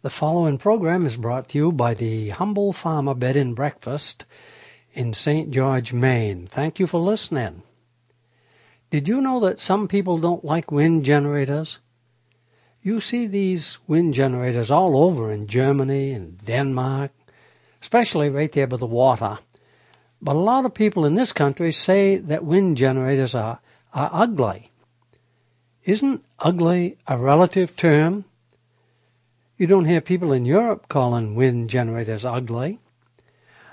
The following program is brought to you by the Humble Farmer Bed and Breakfast in St. George, Maine. Thank you for listening. Did you know that some people don't like wind generators? You see these wind generators all over in Germany and Denmark, especially right there by the water. But a lot of people in this country say that wind generators are, are ugly. Isn't ugly a relative term? You don't hear people in Europe calling wind generators ugly.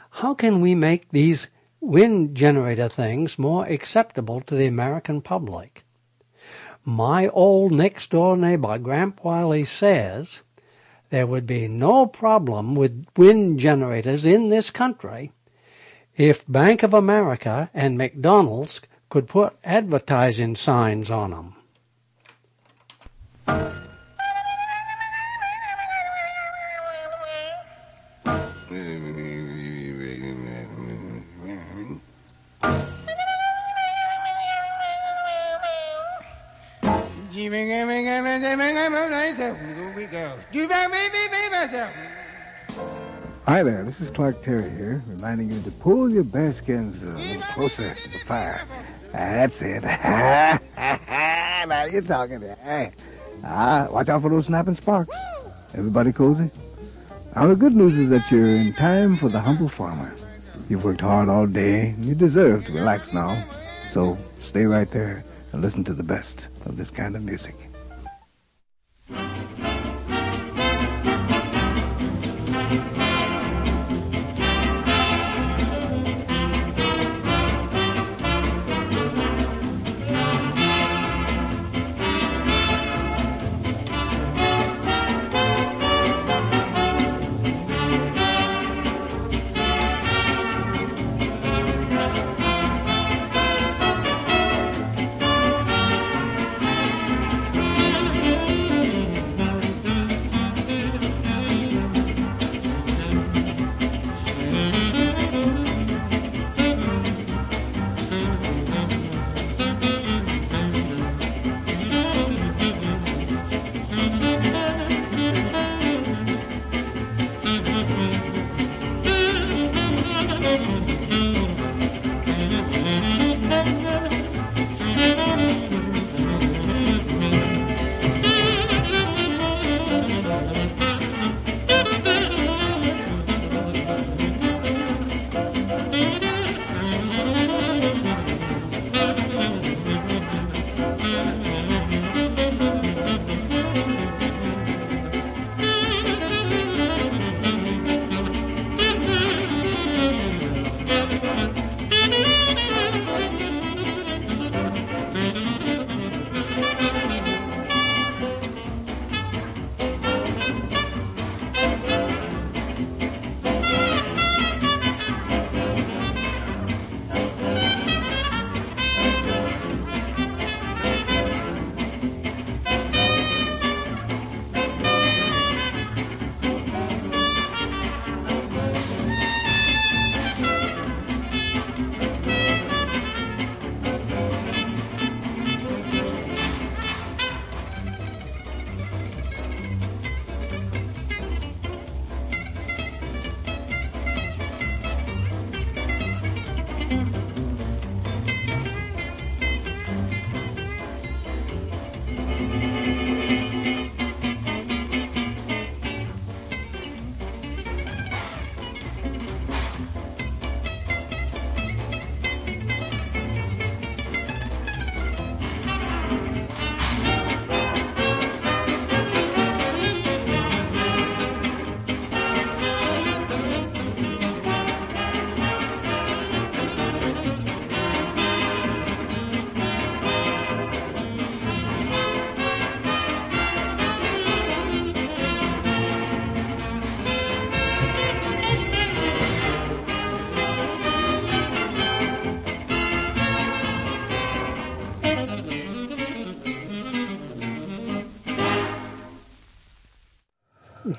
How can we make these wind generator things more acceptable to the American public? My old next door neighbor, Gramp Wiley, says there would be no problem with wind generators in this country if Bank of America and McDonald's could put advertising signs on them. Hi there, this is Clark Terry here, reminding you to pull your bearskins a little closer to the fire. That's it. now you're talking. Hey. Ah, watch out for those snapping sparks. Everybody cozy? Now the good news is that you're in time for the humble farmer. You've worked hard all day, you deserve to relax now. So stay right there and listen to the best of this kind of music.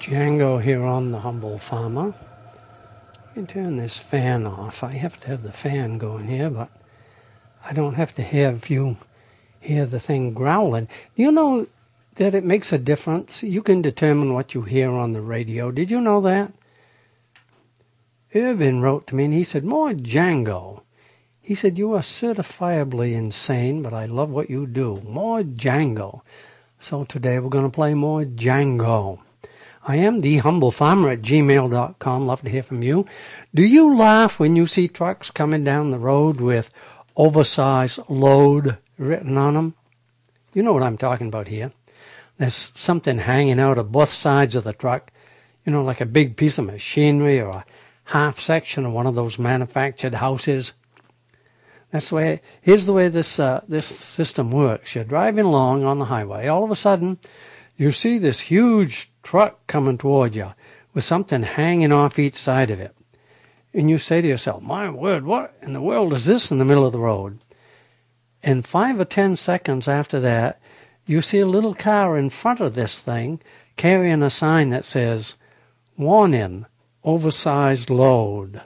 Django here on the Humble Farmer. Let me turn this fan off. I have to have the fan going here, but I don't have to have you hear the thing growling. You know, that it makes a difference? You can determine what you hear on the radio. Did you know that? Irvin wrote to me and he said, More Django. He said, You are certifiably insane, but I love what you do. More Django. So today we're going to play more Django. I am the humble farmer at gmail.com. Love to hear from you. Do you laugh when you see trucks coming down the road with oversized load written on them? You know what I'm talking about here. There's something hanging out of both sides of the truck, you know, like a big piece of machinery or a half section of one of those manufactured houses. That's way. Here's the way this uh, this system works. You're driving along on the highway. All of a sudden, you see this huge truck coming toward you with something hanging off each side of it, and you say to yourself, "My word, what in the world is this in the middle of the road?" And five or ten seconds after that, you see a little car in front of this thing carrying a sign that says, Warning, oversized load.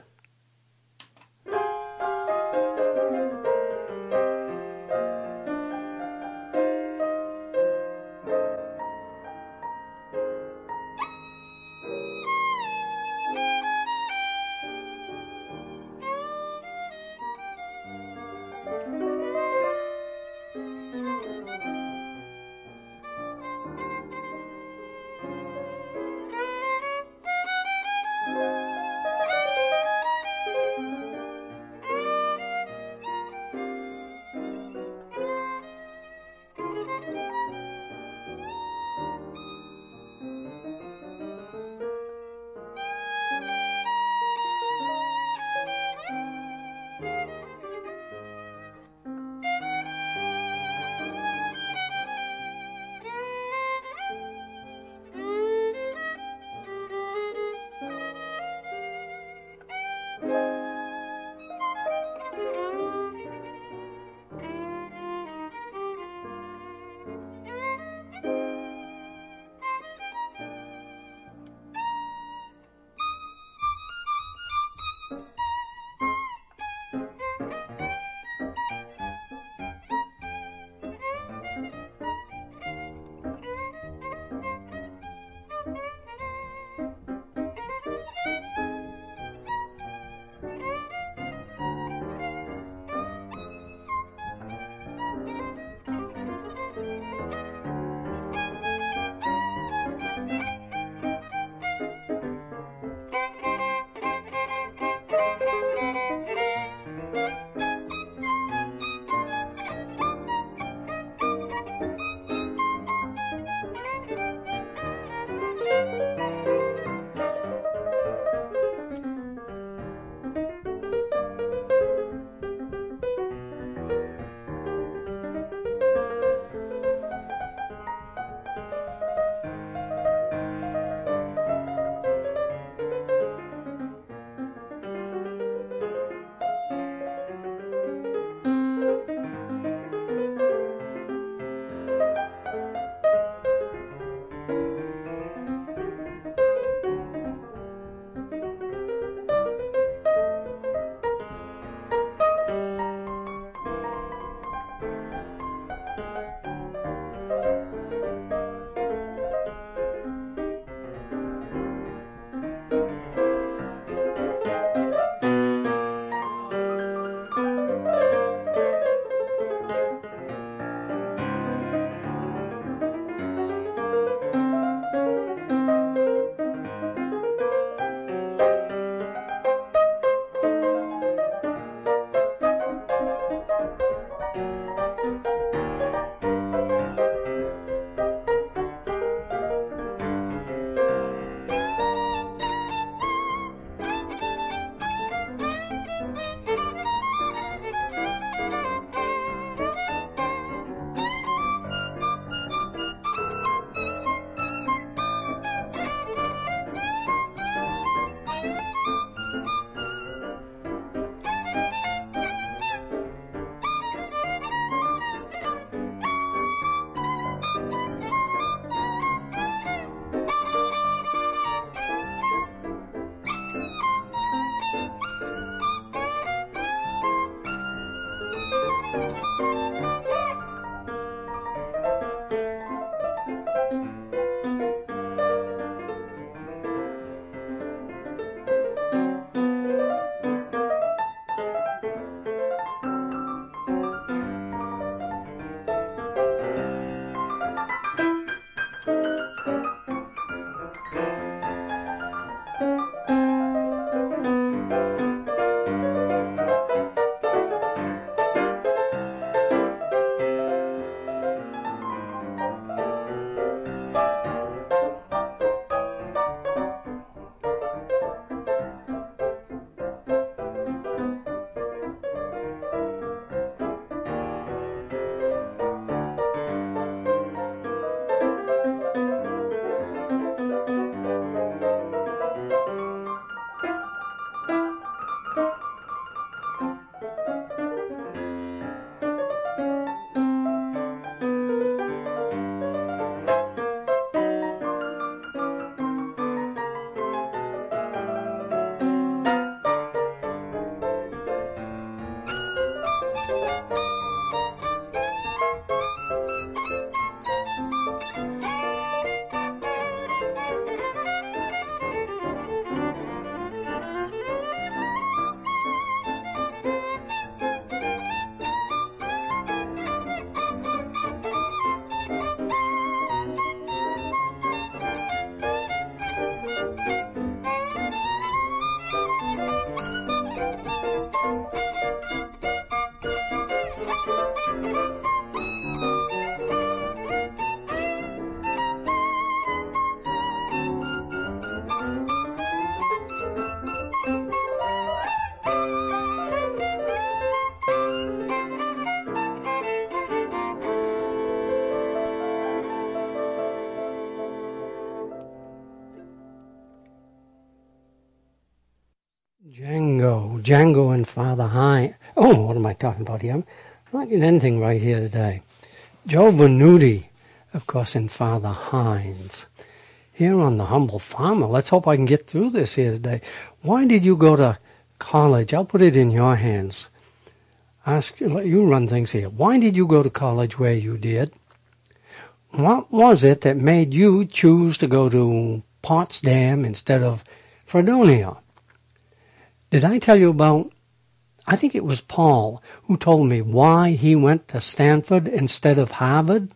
Django, and Father High. Oh, what am I talking about here? I'm not getting anything right here today. Joe Venuti, of course, in Father Hines. Here on The Humble Farmer, let's hope I can get through this here today. Why did you go to college? I'll put it in your hands. Ask you run things here. Why did you go to college where you did? What was it that made you choose to go to Potsdam instead of Fredonia? Did I tell you about I think it was Paul who told me why he went to Stanford instead of Harvard.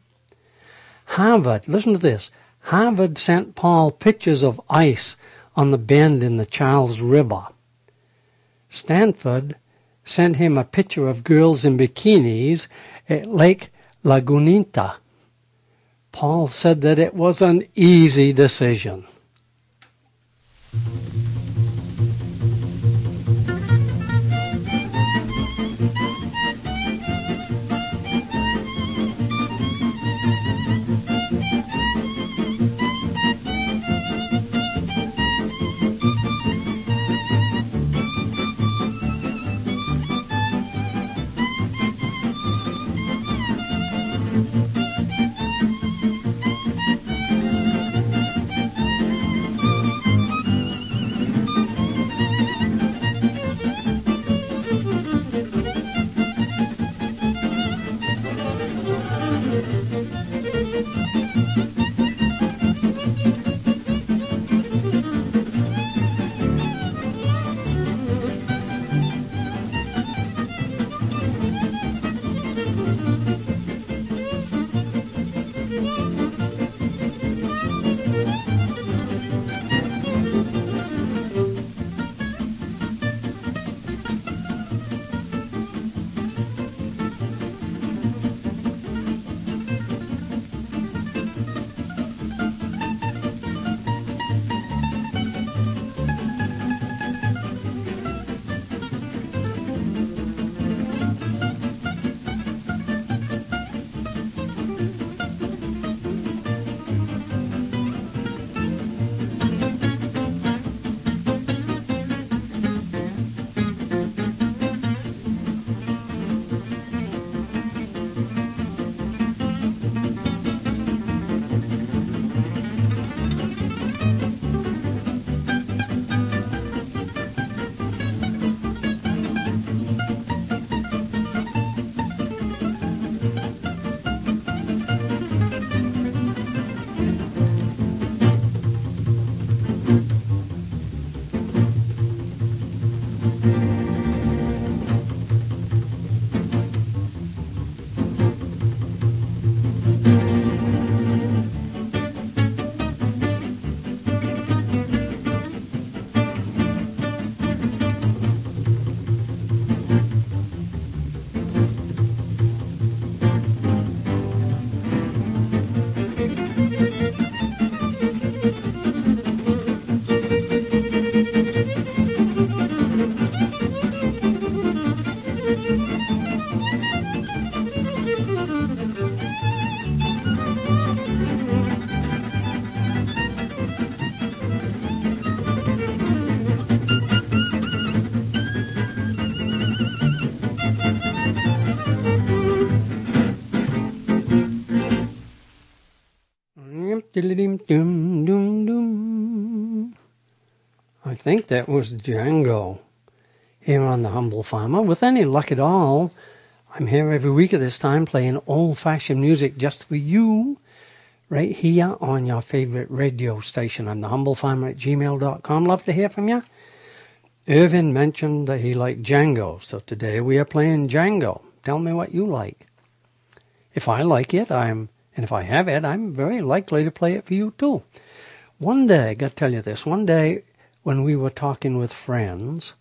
Harvard, listen to this. Harvard sent Paul pictures of ice on the bend in the Charles River. Stanford sent him a picture of girls in bikinis at Lake Lagunita. Paul said that it was an easy decision. I think that was Django here on The Humble Farmer. With any luck at all, I'm here every week at this time playing old fashioned music just for you, right here on your favorite radio station. I'm The Humble Farmer at gmail.com. Love to hear from you. Irvin mentioned that he liked Django, so today we are playing Django. Tell me what you like. If I like it, I'm and if I have it, I'm very likely to play it for you too. One day, I got to tell you this, one day when we were talking with friends,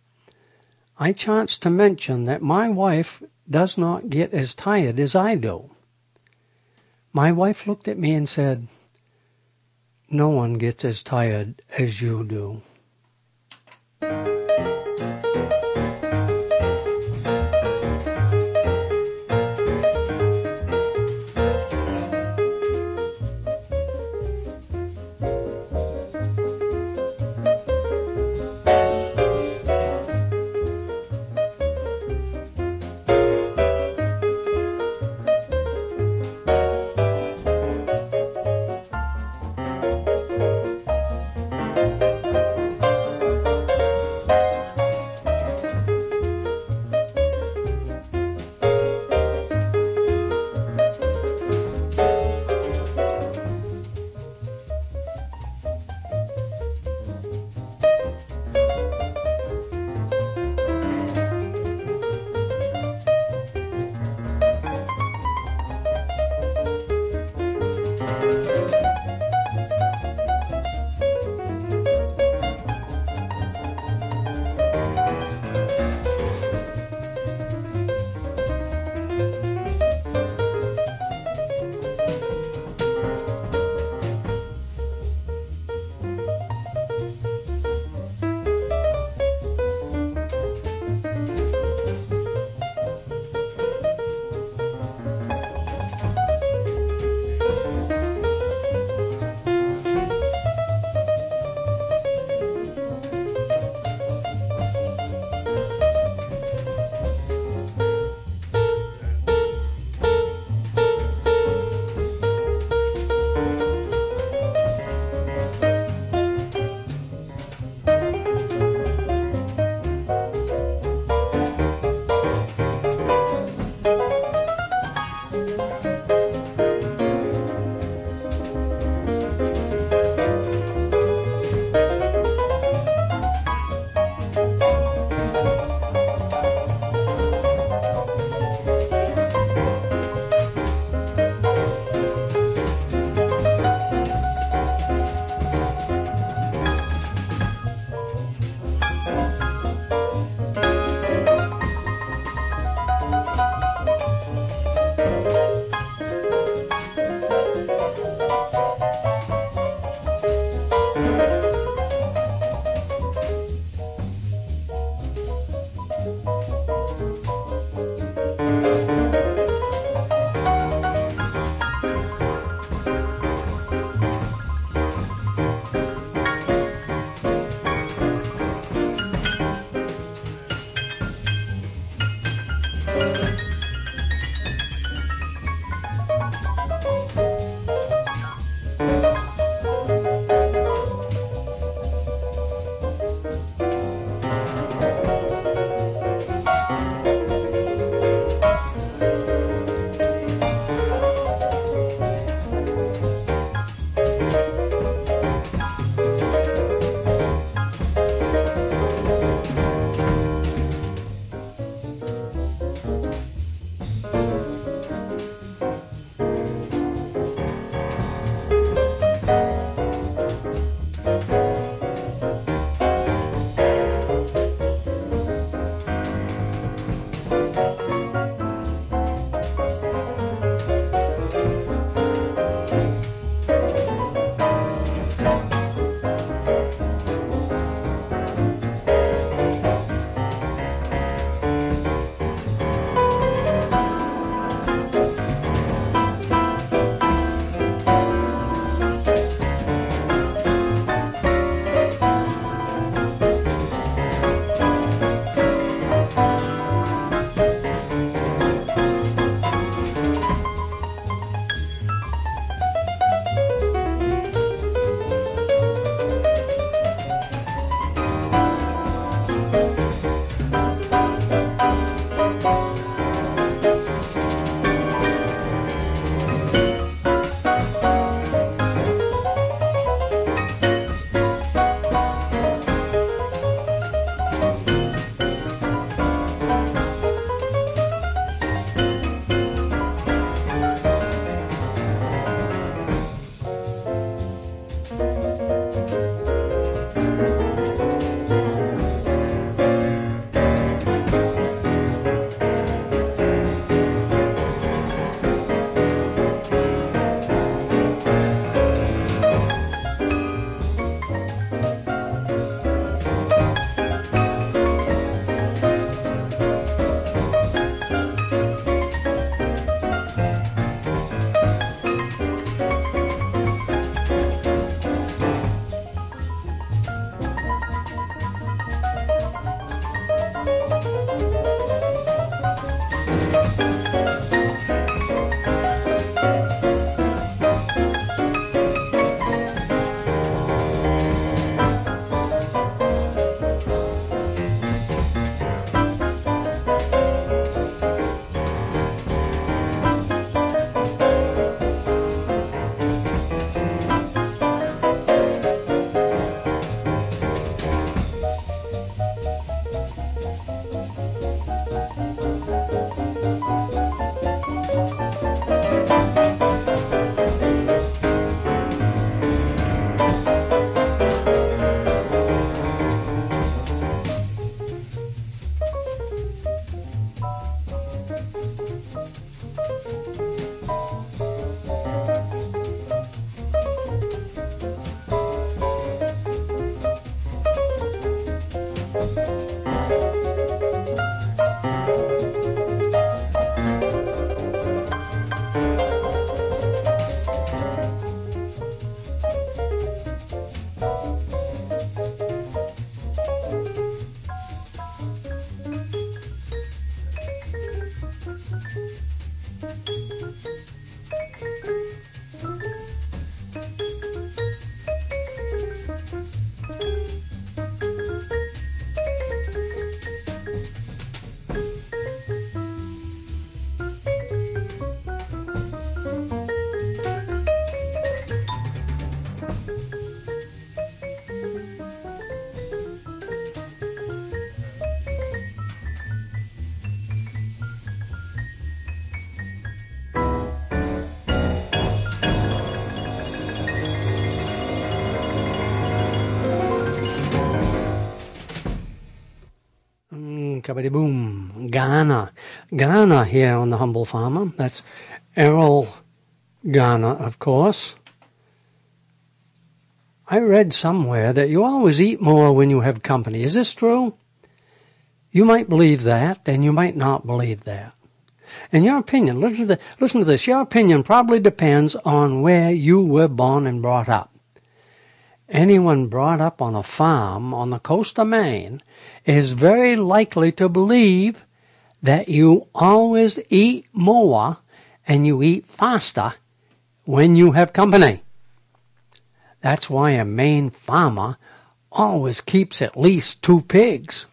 I chanced to mention that my wife does not get as tired as I do. My wife looked at me and said, No one gets as tired as you do. Kabaddy boom. Garner. Garner here on the Humble Farmer. That's Erroll Garner, of course. I read somewhere that you always eat more when you have company. Is this true? You might believe that, and you might not believe that. In your opinion, listen to, the, listen to this. Your opinion probably depends on where you were born and brought up. Anyone brought up on a farm on the coast of Maine is very likely to believe that you always eat more and you eat faster when you have company. That's why a Maine farmer always keeps at least two pigs.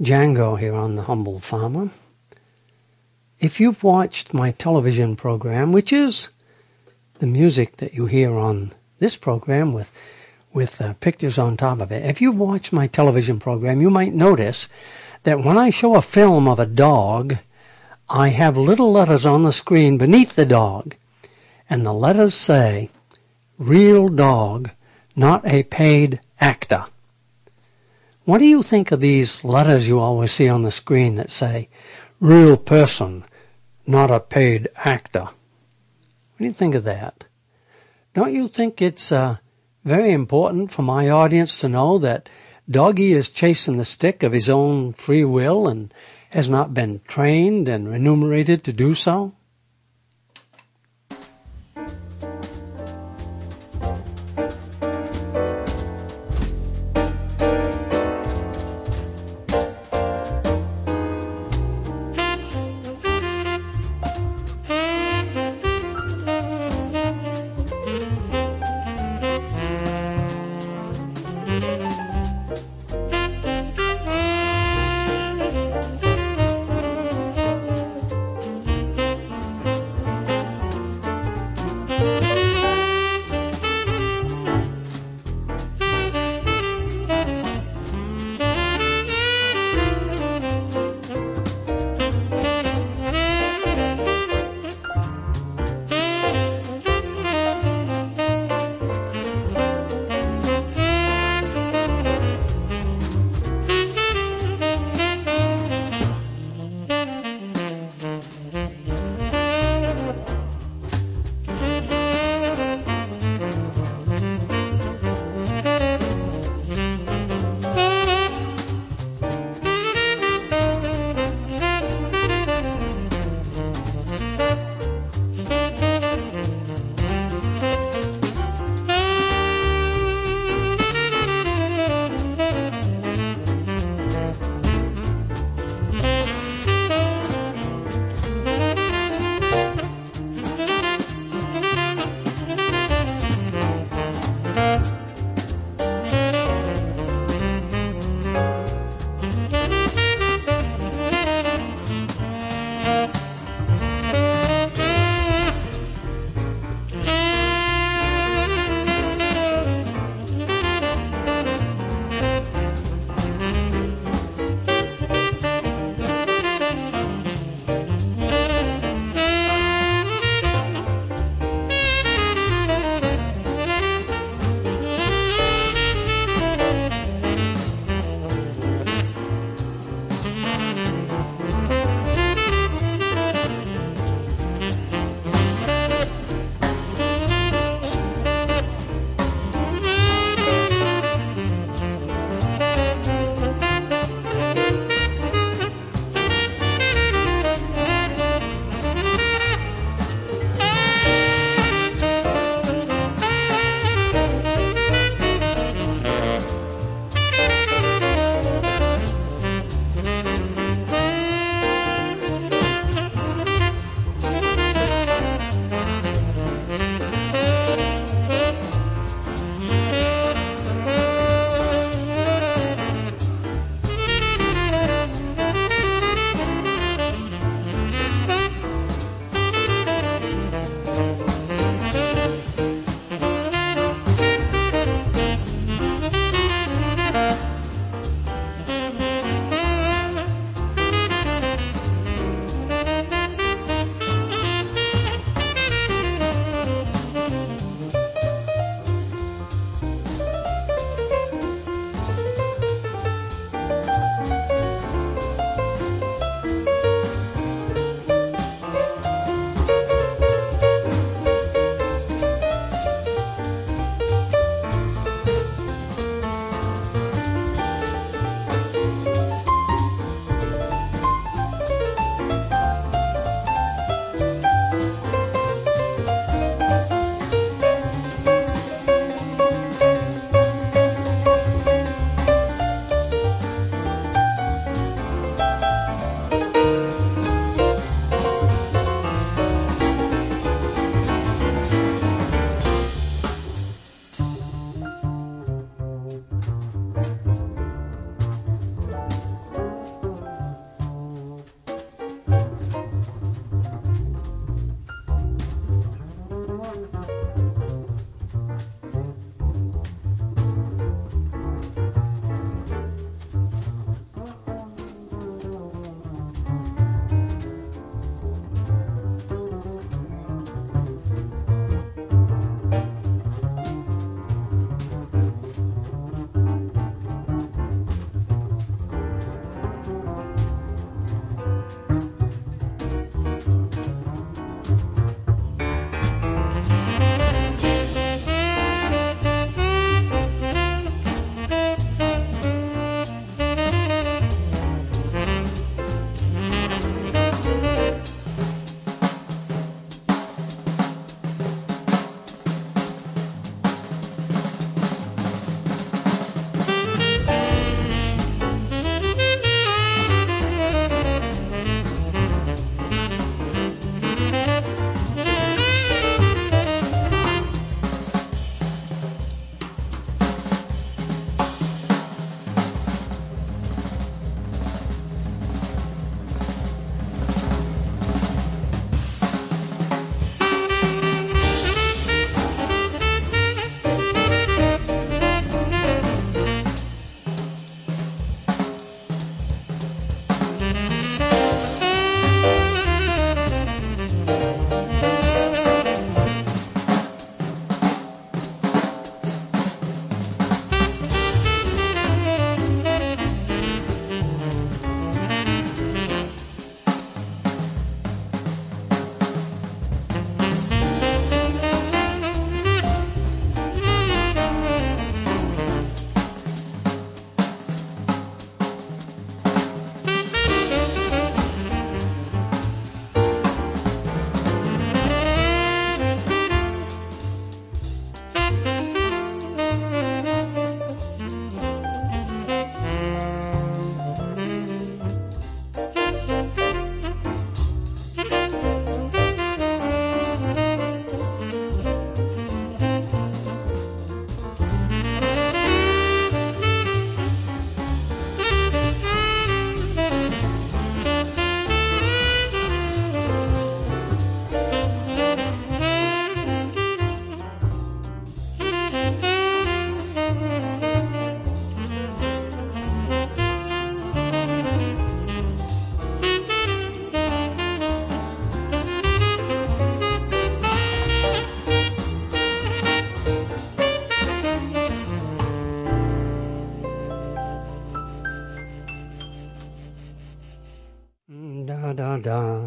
Django here on The Humble Farmer. If you've watched my television program, which is the music that you hear on this program with with uh, pictures on top of it. If you've watched my television program, you might notice that when I show a film of a dog, I have little letters on the screen beneath the dog, and the letters say, Real dog, not a paid actor. What do you think of these letters you always see on the screen that say, real person, not a paid actor? What do you think of that? Don't you think it's uh, very important for my audience to know that Doggy is chasing the stick of his own free will and has not been trained and remunerated to do so?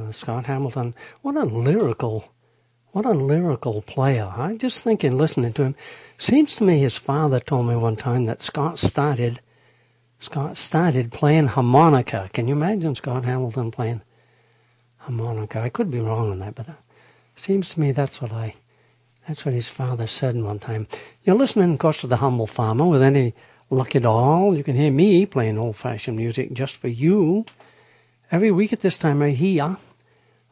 Uh, Scott Hamilton, what a lyrical, what a lyrical player. I just thinking, listening to him, seems to me his father told me one time that Scott started, Scott started playing harmonica. Can you imagine Scott Hamilton playing harmonica? I could be wrong on that, but that seems to me that's what I, that's what his father said one time. You're listening, of course, to the humble farmer with any luck at all. You can hear me playing old-fashioned music just for you every week at this time right here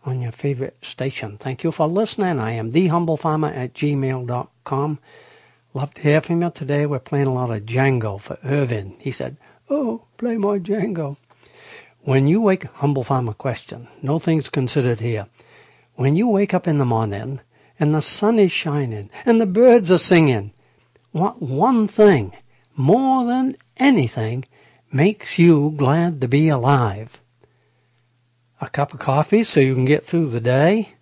on your favorite station. Thank you for listening. I am thehumblefarmer at gmail.com. Love to hear from you today. We're playing a lot of Django for Irvin. He said, Oh, play my Django. When you wake, humble farmer question, no things considered here. When you wake up in the morning and the sun is shining and the birds are singing, what one thing, more than anything, makes you glad to be alive? A cup of coffee so you can get through the day.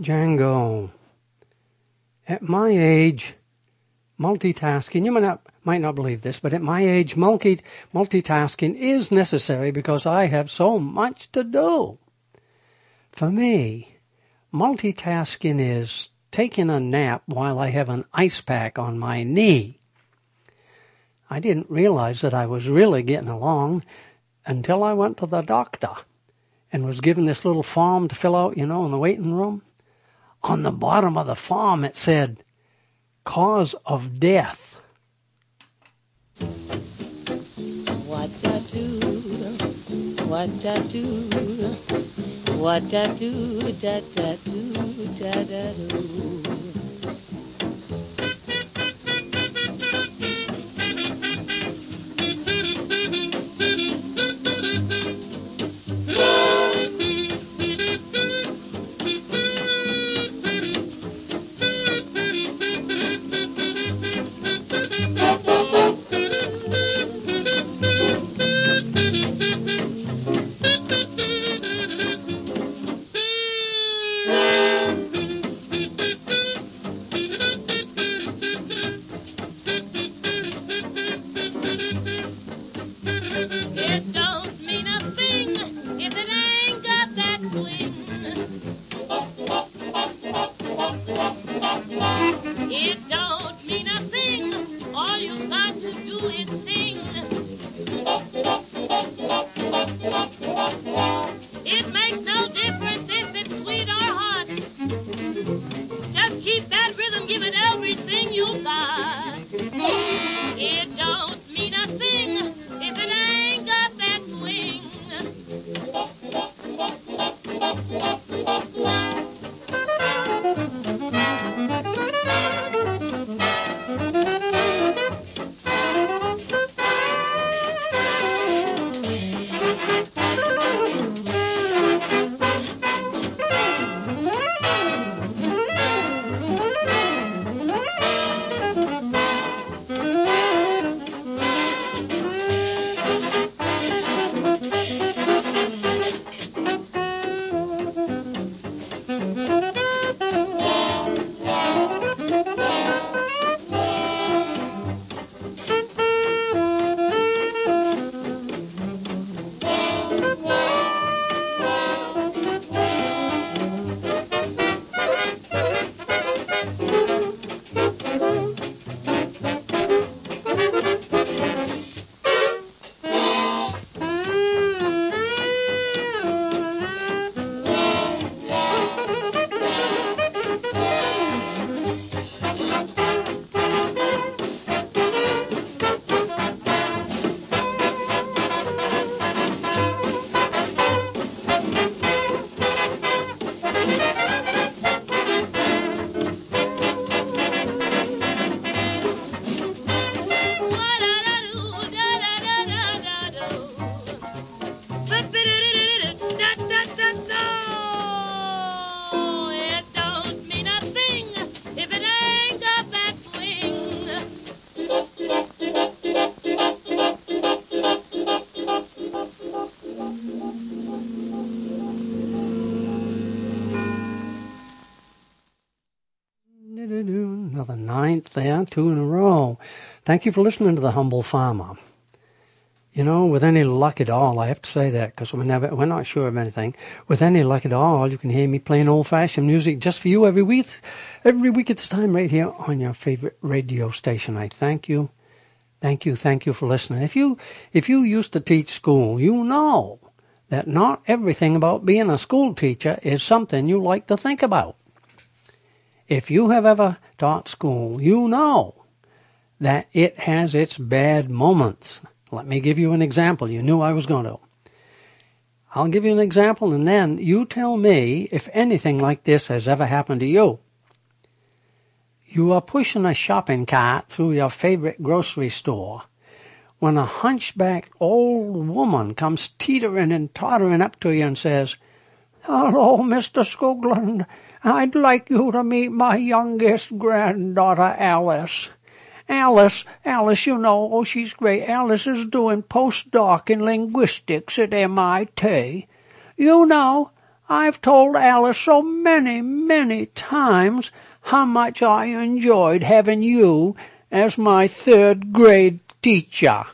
Django. At my age, multitasking, you might not, might not believe this, but at my age, multi, multitasking is necessary because I have so much to do. For me, multitasking is taking a nap while I have an ice pack on my knee. I didn't realize that I was really getting along until I went to the doctor and was given this little form to fill out, you know, in the waiting room. On the bottom of the form, it said, cause of death. What I do, what I do, what I do, da da do, da da do. Ninth there, two in a row. Thank you for listening to The Humble Farmer. You know, with any luck at all, I have to say that because we're never, we're not sure of anything. With any luck at all, you can hear me playing old-fashioned music just for you every week, every week at this time right here on your favorite radio station. I thank you, thank you, thank you for listening. If you, if you used to teach school, you know that not everything about being a school teacher is something you like to think about. If you have ever taught school, you know that it has its bad moments. Let me give you an example. You knew I was going to. I'll give you an example and then you tell me if anything like this has ever happened to you. You are pushing a shopping cart through your favorite grocery store when a hunchbacked old woman comes teetering and tottering up to you and says, Hello, Mr. Skoglund. I'd like you to meet my youngest granddaughter, Alice. Alice, Alice, you know, oh, she's great. Alice is doing postdoc in linguistics at MIT. You know, I've told Alice so many, many times how much I enjoyed having you as my third grade teacher.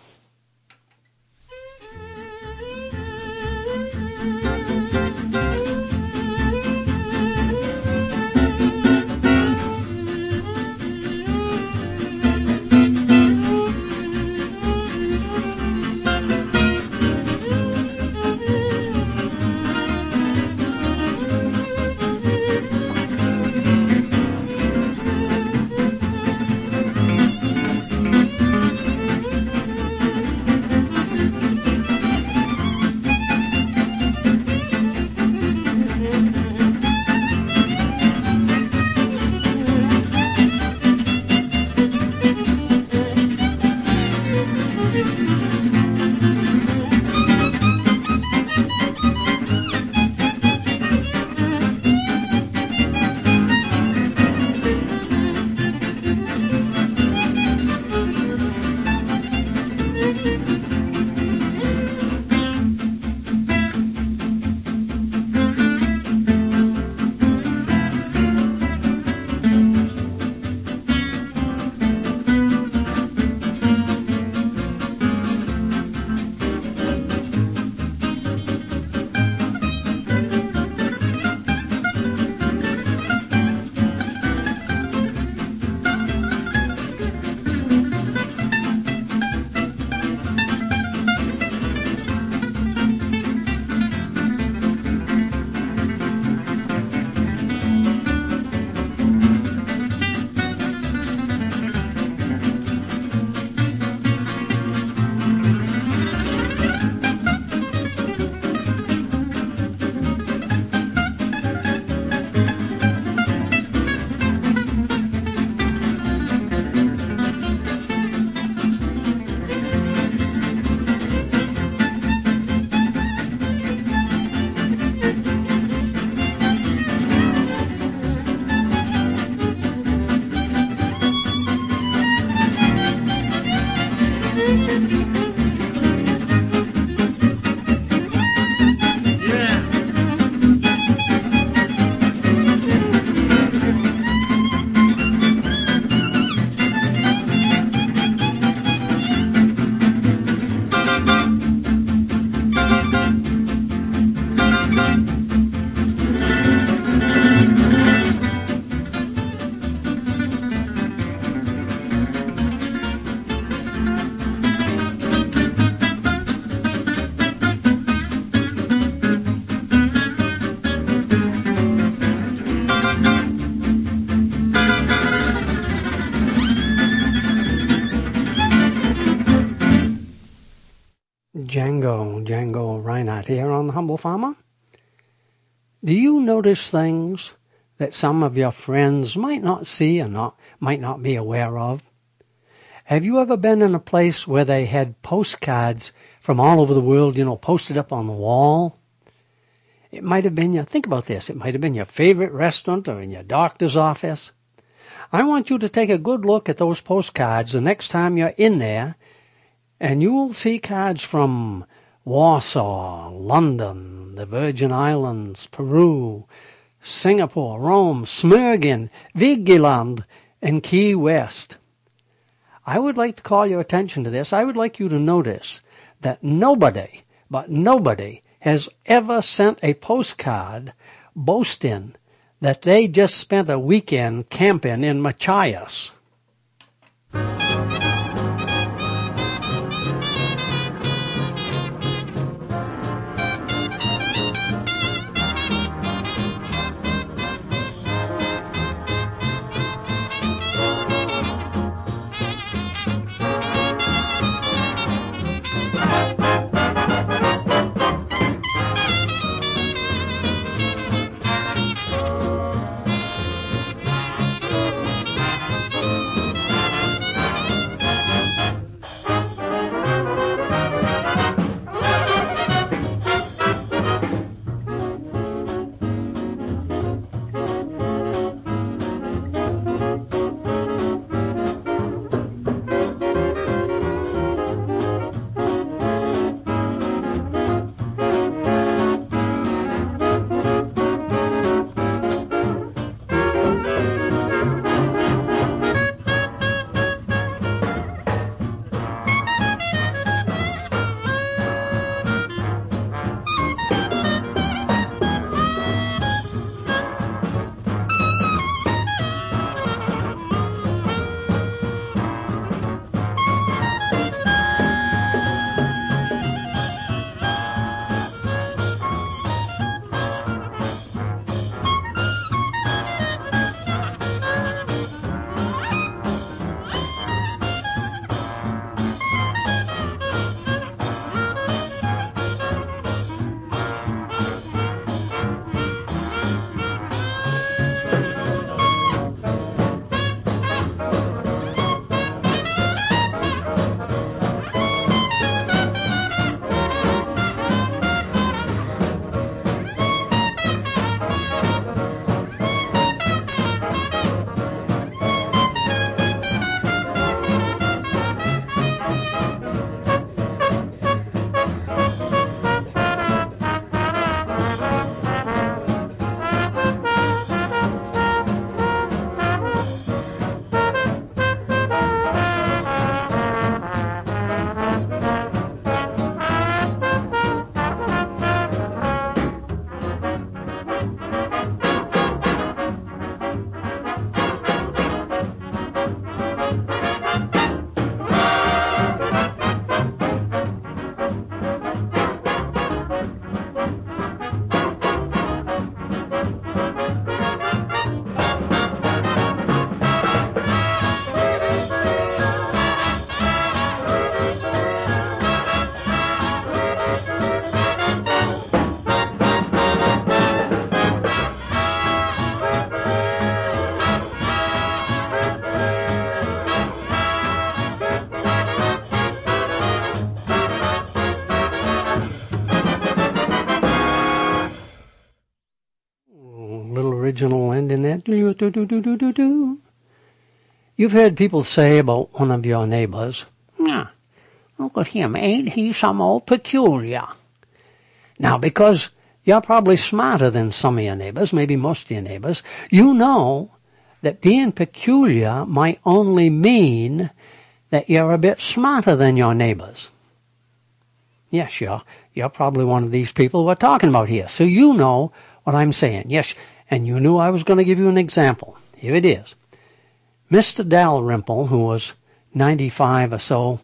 Farmer. Do you notice things that some of your friends might not see or not, might not be aware of? Have you ever been in a place where they had postcards from all over the world, you know, posted up on the wall? It might have been your, think about this, it might have been your favorite restaurant or in your doctor's office. I want you to take a good look at those postcards the next time you're in there and you will see cards from Warsaw, London, the Virgin Islands, Peru, Singapore, Rome, Smögen, Vigeland, and Key West. I would like to call your attention to this. I would like you to notice that nobody, but nobody, has ever sent a postcard boasting that they just spent a weekend camping in Machias. Do, do, do, do, do, do. You've heard people say about one of your neighbors, nah, look at him, ain't he some old peculiar? Now, because you're probably smarter than some of your neighbors, maybe most of your neighbors, you know that being peculiar might only mean that you're a bit smarter than your neighbors. Yes, you're, you're probably one of these people we're talking about here. So you know what I'm saying. Yes, and you knew I was going to give you an example. Here it is. Mr. Dalrymple, who was 95 or so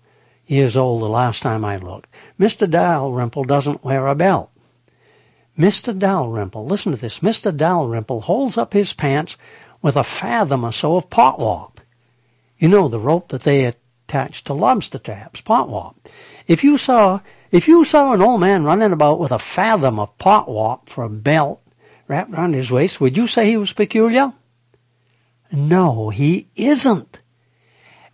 years old the last time I looked, Mr. Dalrymple doesn't wear a belt. Mr. Dalrymple, listen to this, Mr. Dalrymple holds up his pants with a fathom or so of pot warp. You know, the rope that they attach to lobster traps, pot warp. If you saw, if you saw an old man running about with a fathom of pot warp for a belt wrapped around his waist, would you say he was peculiar? No, he isn't.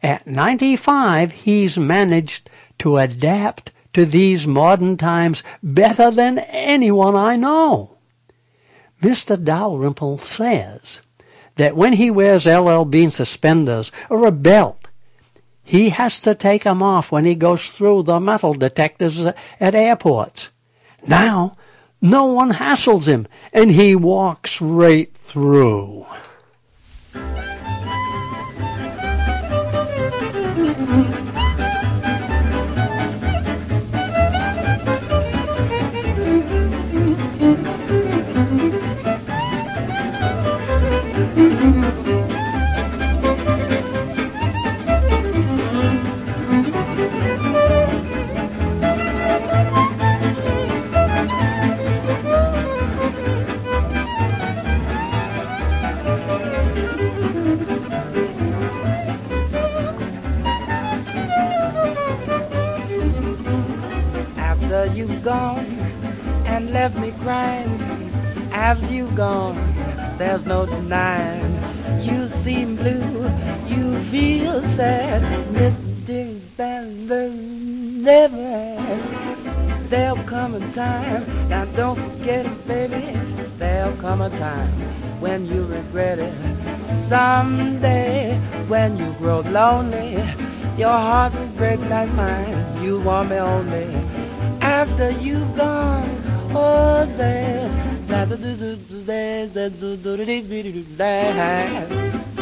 At 95, he's managed to adapt to these modern times better than anyone I know. Mr. Dalrymple says that when he wears LL Bean suspenders or a belt, he has to take 'em off when he goes through the metal detectors at airports. Now, no one hassles him, and he walks right through. You've gone and left me crying, after you've gone, there's no denying. You seem blue, you feel sad, Mr. Band never had. There'll come a time, now don't forget it, baby. There'll come a time when you regret it. Someday, when you grow lonely, your heart will break like mine. You want me only after you've gone. Oh, there's there's there's Django, thank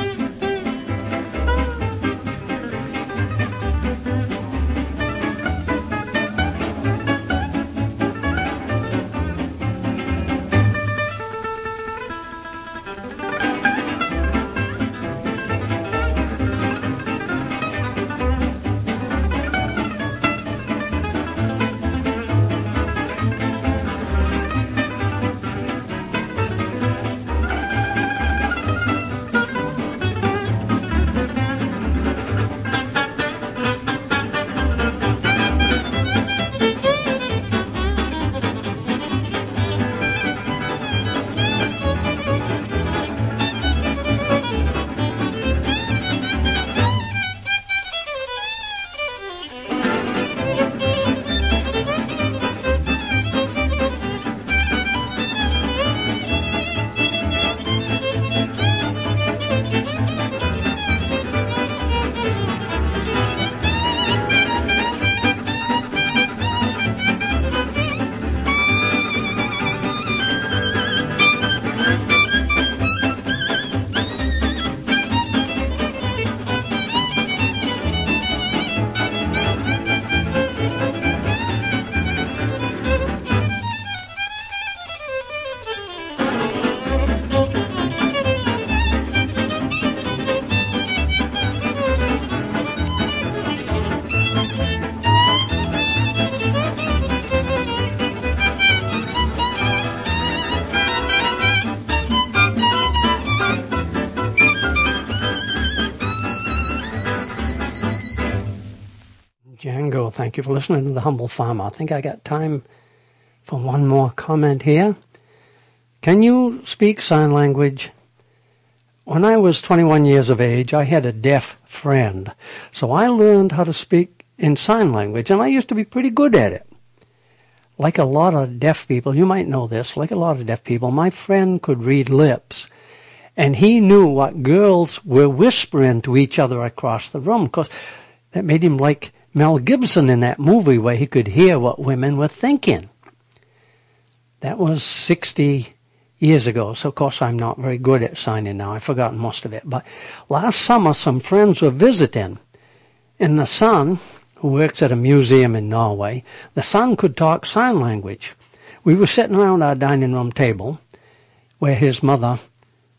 you for listening to The Humble Farmer. I think I got time for one more comment here. Can you speak sign language? When I was 21 years of age, I had a deaf friend. So I learned how to speak in sign language, and I used to be pretty good at it. Like a lot of deaf people, you might know this, like a lot of deaf people, my friend could read lips. And he knew what girls were whispering to each other across the room, because that made him like Mel Gibson in that movie where he could hear what women were thinking. That was 60 years ago, so of course I'm not very good at signing now. I've forgotten most of it. But last summer, some friends were visiting, and the son, who works at a museum in Norway, the son could talk sign language. We were sitting around our dining room table where his mother,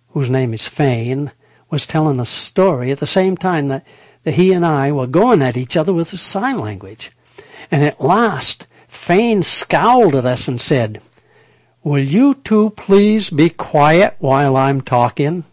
whose name is Fane, was telling a story at the same time that that he and I were going at each other with a sign language. And at last, Fane scowled at us and said, Will you two please be quiet while I'm talking?